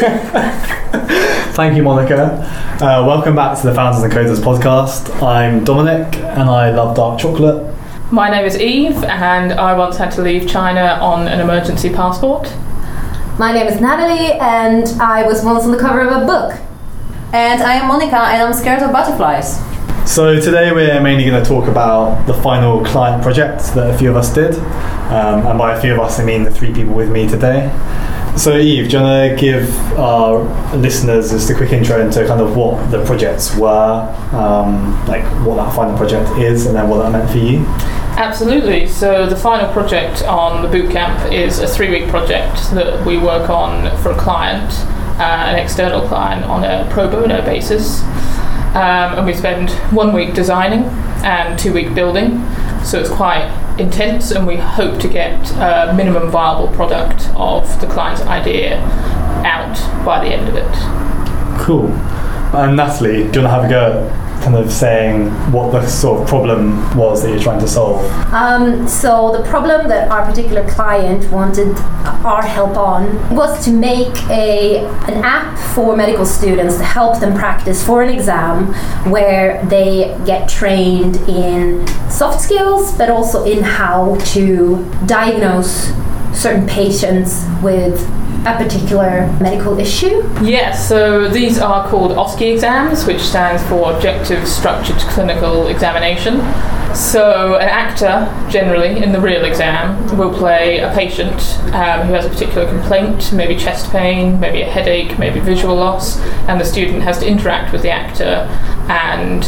Thank you, Monica. Uh, welcome back to the Founders and Coders podcast. I'm Dominic, and I love dark chocolate. My name is Eve, and I once had to leave China on an emergency passport. My name is Natalie, and I was once on the cover of a book. And I am Monica, and I'm scared of butterflies. So today we're mainly going to talk about the final client project that a few of us did, um, and by a few of us I mean the three people with me today. So Eve, do you want to give our listeners just a quick intro into kind of what the projects were, um, like what that final project is, and then what that meant for you? Absolutely. So the final project on the bootcamp is a three-week project that we work on for a client, uh, an external client, on a pro bono basis. Um, and we spend one week designing and two week building. So it's quite intense, and we hope to get a minimum viable product of the client's idea out by the end of it. Cool. And Natalie, do you want to have a go kind of saying what the sort of problem was that you're trying to solve? Um, so the problem that our particular client wanted our help on was to make a an app for medical students to help them practice for an exam where they get trained in soft skills but also in how to diagnose certain patients with a particular medical issue. Yes, so these are called OSCE exams, which stands for Objective Structured Clinical Examination. So, an actor, generally, in the real exam, will play a patient um, who has a particular complaint, maybe chest pain, maybe a headache, maybe visual loss, and the student has to interact with the actor and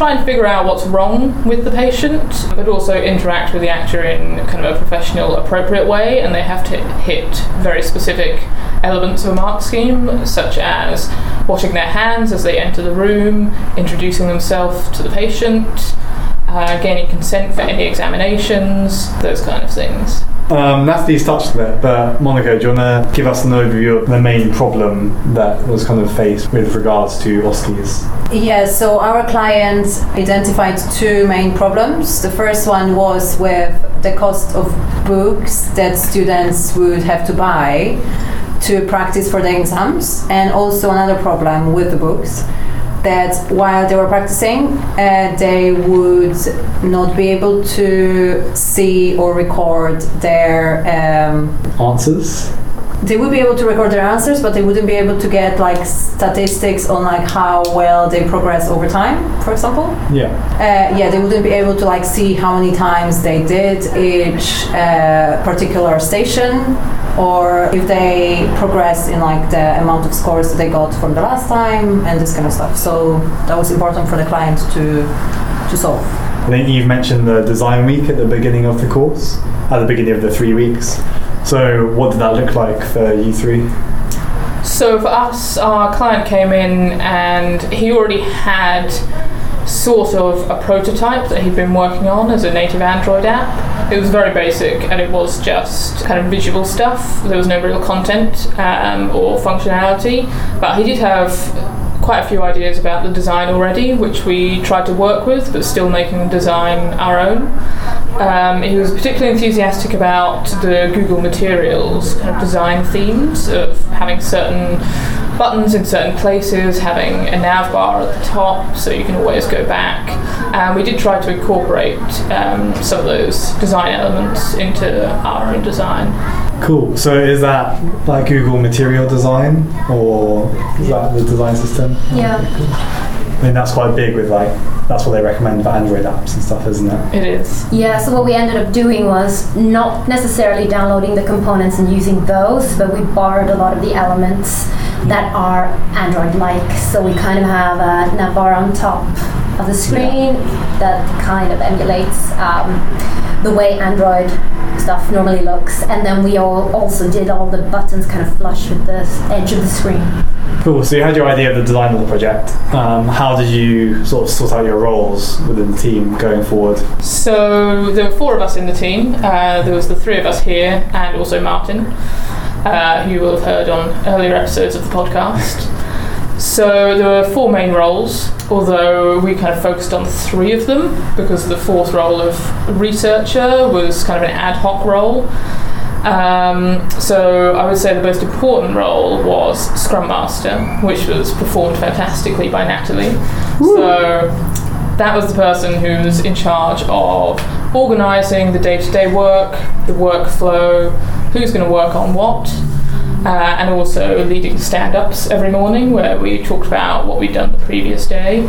try and figure out what's wrong with the patient, but also interact with the actor in kind of a professional, appropriate way, and they have to hit very specific elements of a mark scheme, such as washing their hands as they enter the room, introducing themselves to the patient, uh, gaining consent for any examinations, those kind of things. Um, Natalie's touched on it, but Monica, do you want to give us an overview of the main problem that was kind of faced with regards to OSCEs? Yes, so our client identified two main problems. The first one was with the cost of books that students would have to buy to practice for the exams, and also another problem with the books that while they were practicing, uh, they would not be able to see or record their. Um, Answers? they would be able to record their answers, but they wouldn't be able to get like statistics on like how well they progress over time, for example. Yeah. Uh, yeah, they wouldn't be able to like see how many times they did each uh, particular station, or if they progress in like the amount of scores that they got from the last time, and this kind of stuff. So that was important for the client to to solve. I think you've mentioned the design week at the beginning of the course, at the beginning of the three weeks. So, what did that look like for you three? So for us, our client came in and he already had sort of a prototype that he'd been working on as a native Android app. It was very basic and it was just kind of visual stuff. There was no real content um, or functionality, but he did have quite a few ideas about the design already, which we tried to work with, but still making the design our own. Um, he was particularly enthusiastic about the Google Materials kind of design themes of having certain buttons in certain places, having a nav bar at the top so you can always go back. And we did try to incorporate um, some of those design elements into our own design. Cool. So, is that like Google Material Design, or is that the design system? Yeah. I mean, that's quite big with like, that's what they recommend for Android apps and stuff, isn't it? It is. Yeah, so what we ended up doing was not necessarily downloading the components and using those, but we borrowed a lot of the elements that are Android like. So we kind of have a navbar on top of the screen that kind of emulates um, the way Android stuff normally looks. And then we all also did all the buttons kind of flush with the edge of the screen. Cool. So, you had your idea of the design of the project. Um, how did you sort of sort out your roles within the team going forward? So there were four of us in the team. Uh, there was the three of us here, and also Martin, uh, who you will have heard on earlier episodes of the podcast. So there were four main roles, although we kind of focused on three of them because the fourth role of researcher was kind of an ad hoc role. Um, so I would say the most important role was Scrum Master, which was performed fantastically by Natalie. So that was the person who's in charge of organising the day-to-day work, the workflow, who's going to work on what, uh, and also leading stand-ups every morning where we talked about what we'd done the previous day.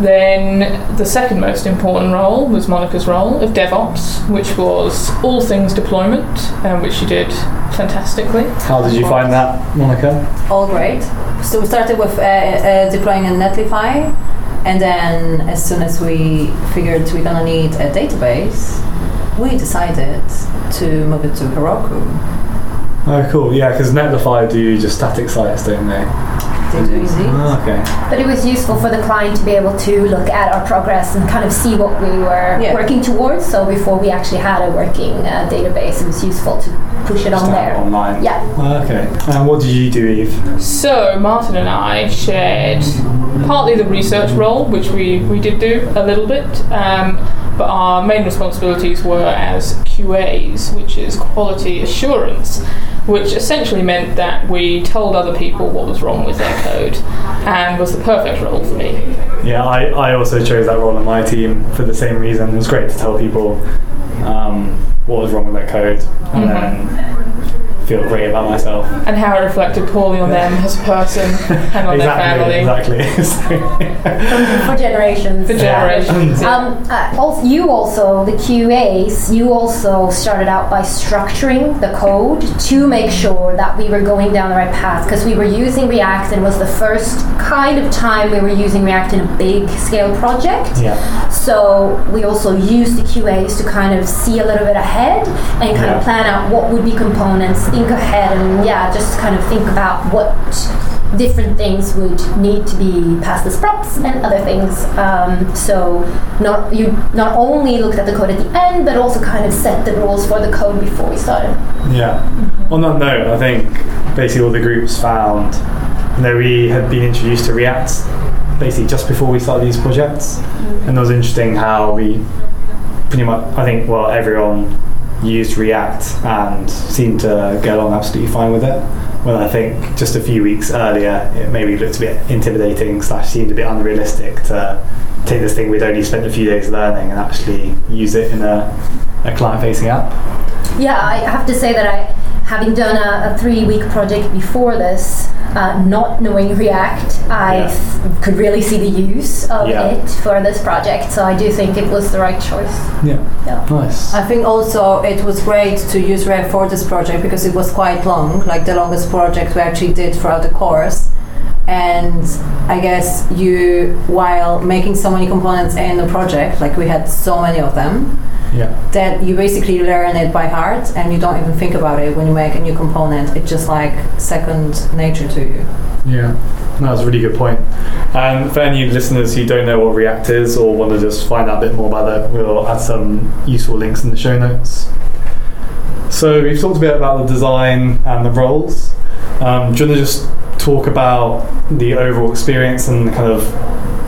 Then the second most important role was Monica's role of DevOps, which was all things deployment, um, which she did fantastically. How did you find that, Monica? All great. So we started with uh, uh, deploying in Netlify, and then as soon as we figured we're gonna need a database, we decided to move it to Heroku. Oh, cool. Yeah, because Netlify do just static sites, don't they? They do indeed. Oh, okay. But it was useful for the client to be able to look at our progress and kind of see what we were Yeah. working towards. So before we actually had a working uh, database, it was useful to push it Just on to have there. Online. Yeah. Oh, okay. And what did you do, Eve? So Martin and I shared partly the research role, which we, we did do a little bit, um, but our main responsibilities were as QAs, which is quality assurance, which essentially meant that we told other people what was wrong with their code, and was the perfect role for me. Yeah, I, I also chose that role in my team for the same reason. It was great to tell people um, what was wrong with their code and Mhm. then feel great about myself. And how it reflected poorly on them as a person and on their family. exactly, exactly. For generations. For generations. yeah. Um, uh, also, you also, the QAs, you also started out by structuring the code to make sure that we were going down the right path because we were using React and it was the first kind of time we were using React in a big scale project. yeah, So we also use the QAs to kind of see a little bit ahead and kind Yeah. of plan out what would be components, think ahead, and yeah, just kind of think about what different things would need to be passed as props and other things. Um, so not you not only looked at the code at the end, but also kind of set the rules for the code before we started. yeah. On that note, I think basically all the groups found, you know, we had been introduced to React basically just before we started these projects, and it was interesting how we pretty much, I think, well, everyone used React and seemed to get along absolutely fine with it. Well, I think just a few weeks earlier, it maybe looked a bit intimidating slash seemed a bit unrealistic to take this thing we'd only spent a few days learning and actually use it in a, a client-facing app. Yeah, I have to say that I, having done a, a three-week project before this, uh, not knowing React, I Yeah. th- could really see the use of Yeah. it for this project. So I do think it was the right choice. Yeah, Yeah. nice. I think also it was great to use React for this project because it was quite long, like the longest project we actually did throughout the course. And I guess you, while making so many components in the project, like we had so many of them, Yeah, that you basically learn it by heart and you don't even think about it when you make a new component. It's just like second nature to you. yeah. That was a really good point. And for any listeners who don't know what React is or want to just find out a bit more about it, we'll add some useful links in the show notes. So we've talked a bit about the design and the roles. Um, do you want to just talk about the overall experience and kind of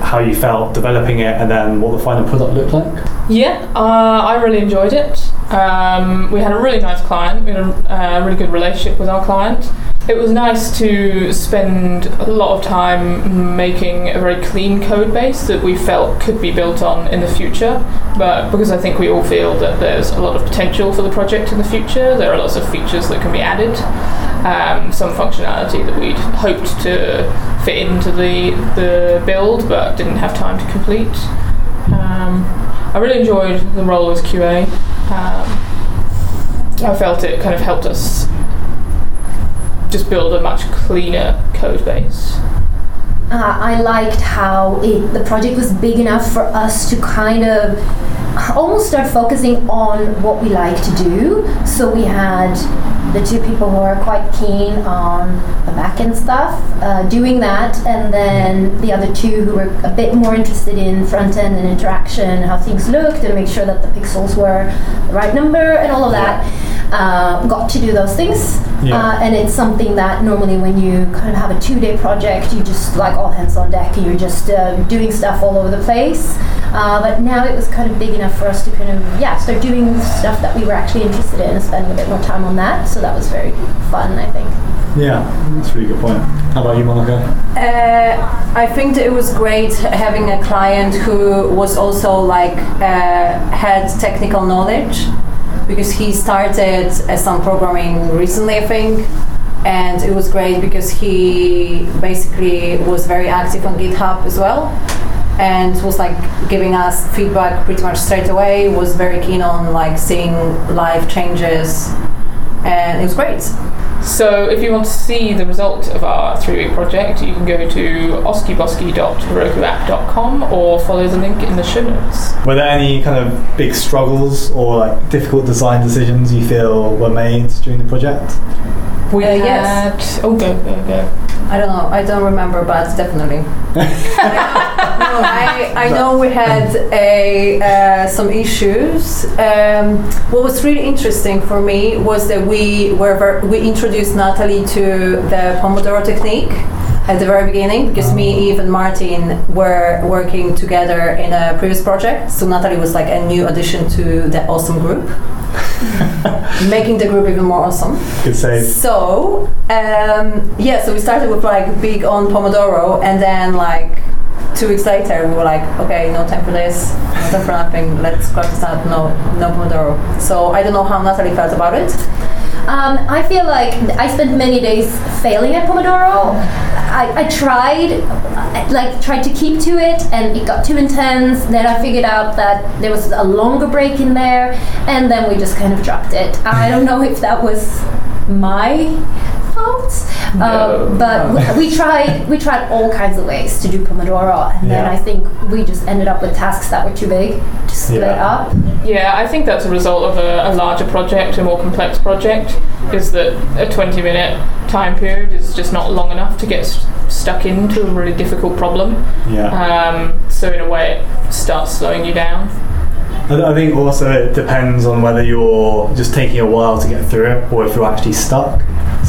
how you felt developing it and then what the final product looked like? Yeah, uh, I really enjoyed it. Um, we had a really nice client. We had a uh, really good relationship with our client. It was nice to spend a lot of time making a very clean code base that we felt could be built on in the future. But because I think we all feel that there's a lot of potential for the project in the future, there are lots of features that can be added. Um, some functionality that we'd hoped to fit into the the build, but didn't have time to complete. Um, I really enjoyed the role as QA. Um, I felt it kind of helped us just build a much cleaner code base. Uh, I liked how it, the project was big enough for us to kind of almost start focusing on what we like to do. So we had the two people who are quite keen on the back end stuff uh, doing that, and then the other two who were a bit more interested in front end and interaction, how things looked, and make sure that the pixels were the right number and all of that. Uh, got to do those things. Yeah. Uh, and it's something that normally when you kind of have a two-day project, you just like all hands on deck and you're just uh, doing stuff all over the place. Uh, but now it was kind of big enough for us to kind of yeah start doing stuff that we were actually interested in and spending a bit more time on that. So that was very fun, I think. Yeah, that's a really good point. How about you, Monica? Uh, I think that it was great having a client who was also like uh, had technical knowledge because he started uh, some programming recently, I think, and it was great because he basically was very active on GitHub as well and was like giving us feedback pretty much straight away was very keen on like seeing live changes and it was great So if you want to see the result of our three-week project, you can go to oskiboski.herokuapp.com or follow the link in the show notes. Were there any kind of big struggles or like difficult design decisions you feel were made during the project? We Uh, had... yes. Oh, go, go, go. I don't know. I don't remember, but definitely. I, I know we had a uh, some issues. Um, what was really interesting for me was that we were ver- we introduced Natalie to the Pomodoro technique at the very beginning because me, Eve, and Martin were working together in a previous project. So Natalie was like a new addition to the awesome group, making the group even more awesome. Good save. So um, yeah, so we started with like big on Pomodoro, and then like two weeks later we were like, okay, no time for this, no time for nothing. Let's scratch this out. No, no Pomodoro. So I don't know how Natalie felt about it. Um, I feel like I spent many days failing at Pomodoro. I, I tried, I, like, tried to keep to it, and it got too intense. Then I figured out that there was a longer break in there, and then we just kind of dropped it. I don't know if that was my fault, No. um, but we, we tried. We tried all kinds of ways to do Pomodoro, and then I think we just ended up with tasks that were too big to split Yeah. up. Yeah, I think that's a result of a, a larger project, a more complex project, is that a 20 minute time period is just not long enough to get s- stuck into a really difficult problem. Yeah. Um, so, in a way, it starts slowing you down. I I think also it depends on whether you're just taking a while to get through it or if you're actually stuck.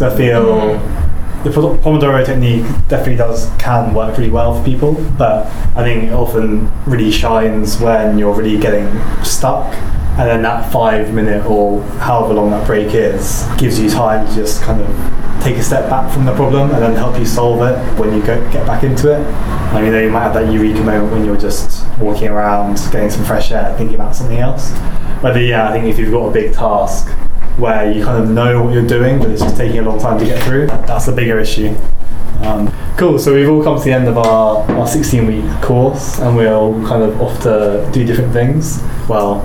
So I feel mm. the Pomodoro technique definitely does can work really well for people, but I think it often really shines when you're really getting stuck. And then that five minute or however long that break is gives you time to just kind of take a step back from the problem and then help you solve it when you go, get back into it. I mean, you might have that eureka moment when you're just walking around, getting some fresh air, thinking about something else. But yeah, I think if you've got a big task where you kind of know what you're doing, but it's just taking a long time to get through, that's the bigger issue. Um, cool, so we've all come to the end of our, our 16 week course and we're all kind of off to do different things. Well,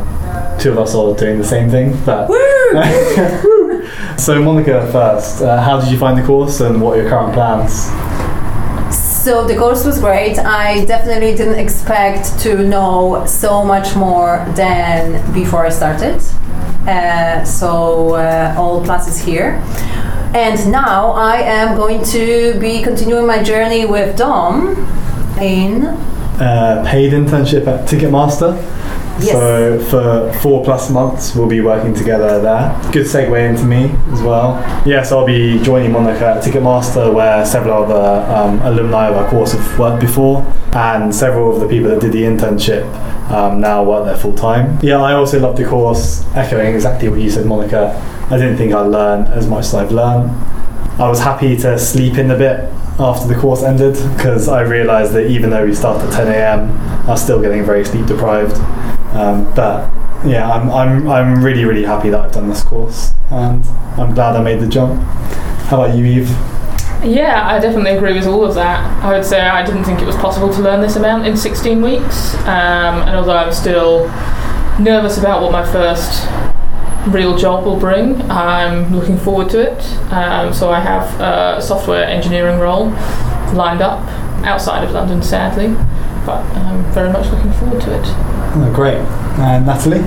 two of us are doing the same thing, but. so, Monica, first, uh, how did you find the course and what are your current plans? So the course was great. I definitely didn't expect to know so much more than before I started. Uh, so uh, all classes here. And now I am going to be continuing my journey with Dom in uh, paid internship at Ticketmaster. Yes. So for four plus months, we'll be working together there. Good segue into me as well. Yes, I'll be joining Monica at Ticketmaster, where several other um, alumni of our course have worked before, and several of the people that did the internship um, now work there full time. Yeah, I also love the course, echoing exactly what you said, Monica. I didn't think I'd learn as much as I've learned. I was happy to sleep in a bit after the course ended because I realised that even though we start at 10 a.m., I was still getting very sleep deprived. Um, but yeah, I'm, I'm, I'm really, really happy that I've done this course and I'm glad I made the jump. How about you, Eve? Yeah, I definitely agree with all of that. I would say I didn't think it was possible to learn this amount in 16 weeks, um, and although I'm still nervous about what my first real job will bring, I'm looking forward to it. Um, so I have a software engineering role lined up outside of London, sadly, but I'm very much looking forward to it. Oh, great. And Natalie?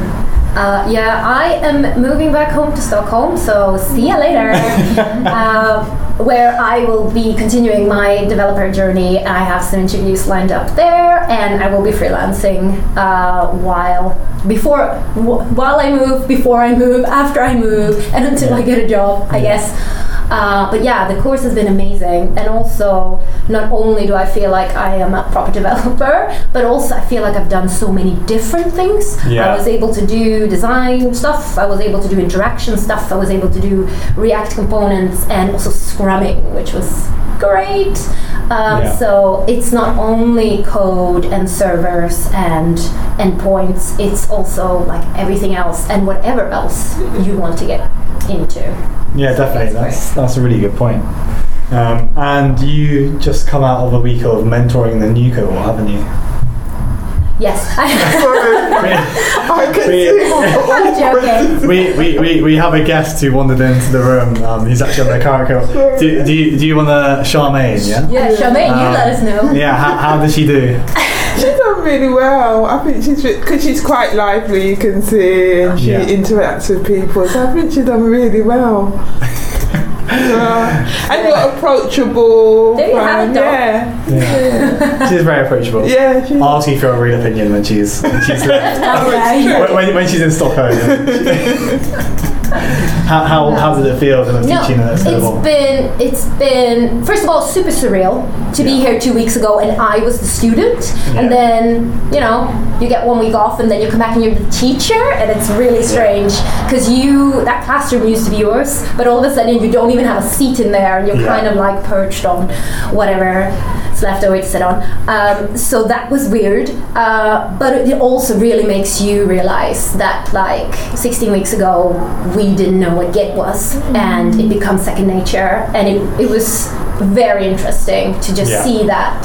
Uh, yeah, I am moving back home to Stockholm, so see you later. uh, where I will be continuing my developer journey. I have some interviews lined up there, and I will be freelancing uh, while before wh- while I move, before I move, after I move, and until I get a job, I guess. Uh, but yeah, the course has been amazing, and also not only do I feel like I am a proper developer, but also I feel like I've done so many different things. Yeah. I was able to do design stuff. I was able to do interaction stuff. I was able to do React components and also scrumming, which was great. Um, Yeah. So it's not only code and servers and endpoints. It's also like everything else and whatever else you want to get into. Yeah, definitely. That's That's that's a really good point. Um, and you just come out of a week of mentoring the new cohort, haven't you? Yes, I can We- see I'm joking. we, we, we, we have a guest who wandered into the room. Um, he's actually on the current cohort. Do, do, you, do you want to Charmaine? Yeah. Yeah, Charmaine, you Um, let us know. Yeah. How, how did she do? She's done really well. I think she's because she's quite lively. You can see, and she Yeah. interacts with people. So I think she's done really well. Yeah. And you're approachable. There you have it, fun. Yeah, Yeah. She's very approachable. yeah. She's, I'll ask you for a real opinion when she's when she's left. Okay. when, when, when she's in Stockholm. yeah. how, how, how did it feel kind of No, teaching at it's Snowball? been it's been first of all super surreal to be here two weeks ago and I was the student Yeah. and then you know you get one week off and then you come back and you're the teacher and it's really strange because you that classroom used to be yours but all of a sudden you don't even have a seat in there and you're Yeah. kind of like perched on whatever left over to sit on um, so that was weird uh, but it also really makes you realize that like 16 weeks ago we didn't know what Git was and it becomes second nature and it, it was very interesting to just Yeah. see that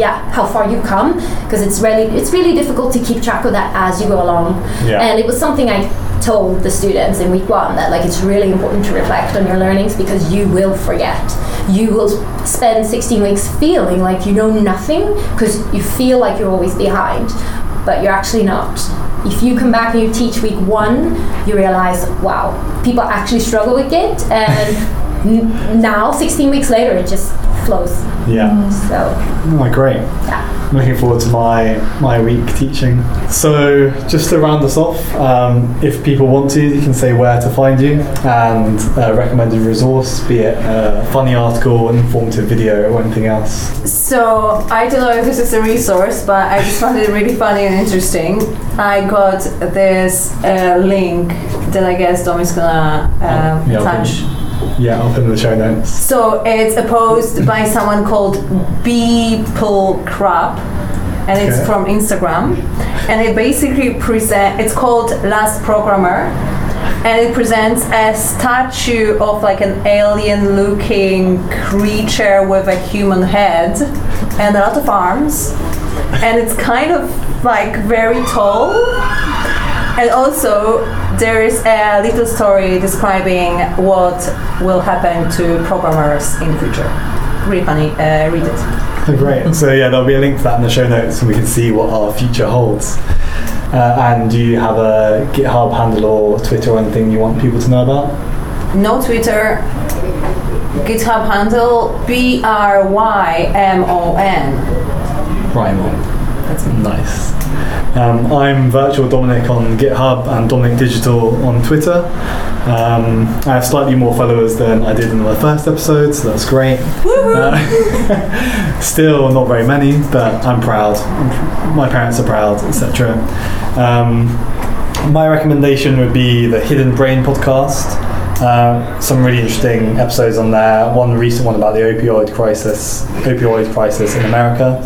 yeah how far you've come because it's really it's really difficult to keep track of that as you go along. Yeah. and it was something I told the students in week one that like it's really important to reflect on your learnings because you will forget. You will spend 16 weeks feeling like you know nothing because you feel like you're always behind but you're actually not. If you come back and you teach week one you realize wow people actually struggle with it and n- now 16 weeks later it just flows Yeah. so Oh, great. yeah I'm looking forward to my my week teaching. So, just to round us off, um, if people want to, you can say where to find you and a recommended resource, be it a funny article, an informative video, or anything else. So I don't know if this is a resource, but I just found it really funny and interesting. I got this uh, link that I guess Dom is gonna um, Yeah, touch. Yeah, I'll put in the show notes. So it's opposed by someone called Beeple Crap, and it's Okay. from Instagram. And it basically present. It's called Last Programmer, and it presents a statue of like an alien-looking creature with a human head and a lot of arms, and it's kind of like very tall. And also, there is a little story describing what will happen to programmers in the future. Really funny. Uh, read it. Great. So yeah, there'll be a link to that in the show notes, and we can see what our future holds. Uh, and do you have a GitHub handle or Twitter or anything you want people to know about? No Twitter. GitHub handle B R Y M O N. Rymon. That's me. Nice. Um, I'm Virtual Dominic on GitHub and Dominic Digital on Twitter. Um, I have slightly more followers than I did in my first episode, so that's great. Uh, still not very many, but I'm proud. My parents are proud, etc. Um, my recommendation would be the Hidden Brain podcast. Uh, some really interesting episodes on there. One recent one about the opioid crisis, opioid crisis in America.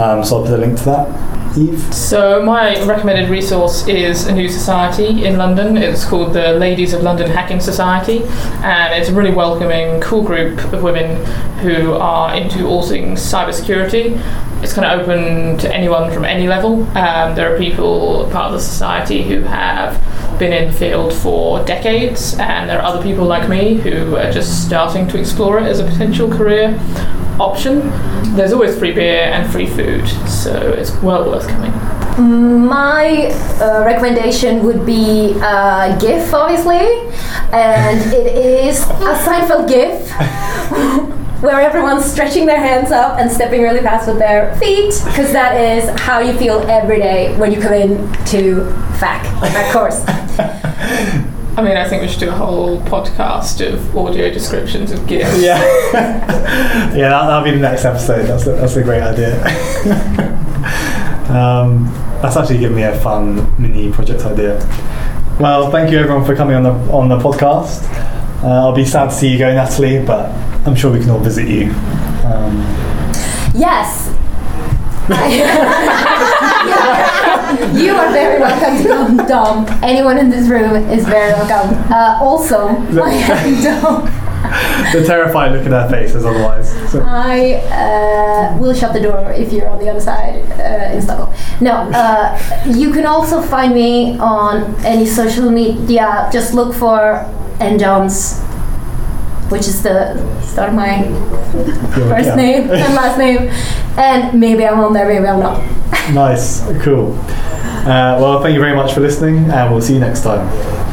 Um, so I'll put a link to that. Eve. So my recommended resource is a new society in London. It's called the Ladies of London Hacking Society, and it's a really welcoming, cool group of women who are into all things cybersecurity. It's kind of open to anyone from any level. Um, there are people part of the society who have been in the field for decades, and there are other people like me who are just starting to explore it as a potential career option. There's always free beer and free food, so it's well worth coming. My uh, recommendation would be uh, GIF, obviously, and it is a Seinfeld GIF where everyone's stretching their hands up and stepping really fast with their feet, because that is how you feel every day when you come in to FAC, that course. I mean, I think we should do a whole podcast of audio descriptions of GIFs. Yeah, yeah, that, that'll be the next episode. That's a, that's a great idea. um, that's actually given me a fun mini project idea. Well, thank you everyone for coming on the on the podcast. Uh, I'll be sad to see you go, Natalie, but I'm sure we can all visit you. Um, Yes. you are very welcome to come, Dom. Anyone in this room is very welcome. Uh, also, my Dom. the terrified look in her faces, otherwise. So, I uh, will shut the door if you're on the other side uh, in Stockholm. No, uh, you can also find me on any social media. Just look for N Jones, which is the start of my first yeah. name and last name. And maybe I'm on there, maybe I'm not. nice, cool. Uh, well, thank you very much for listening, and we'll see you next time.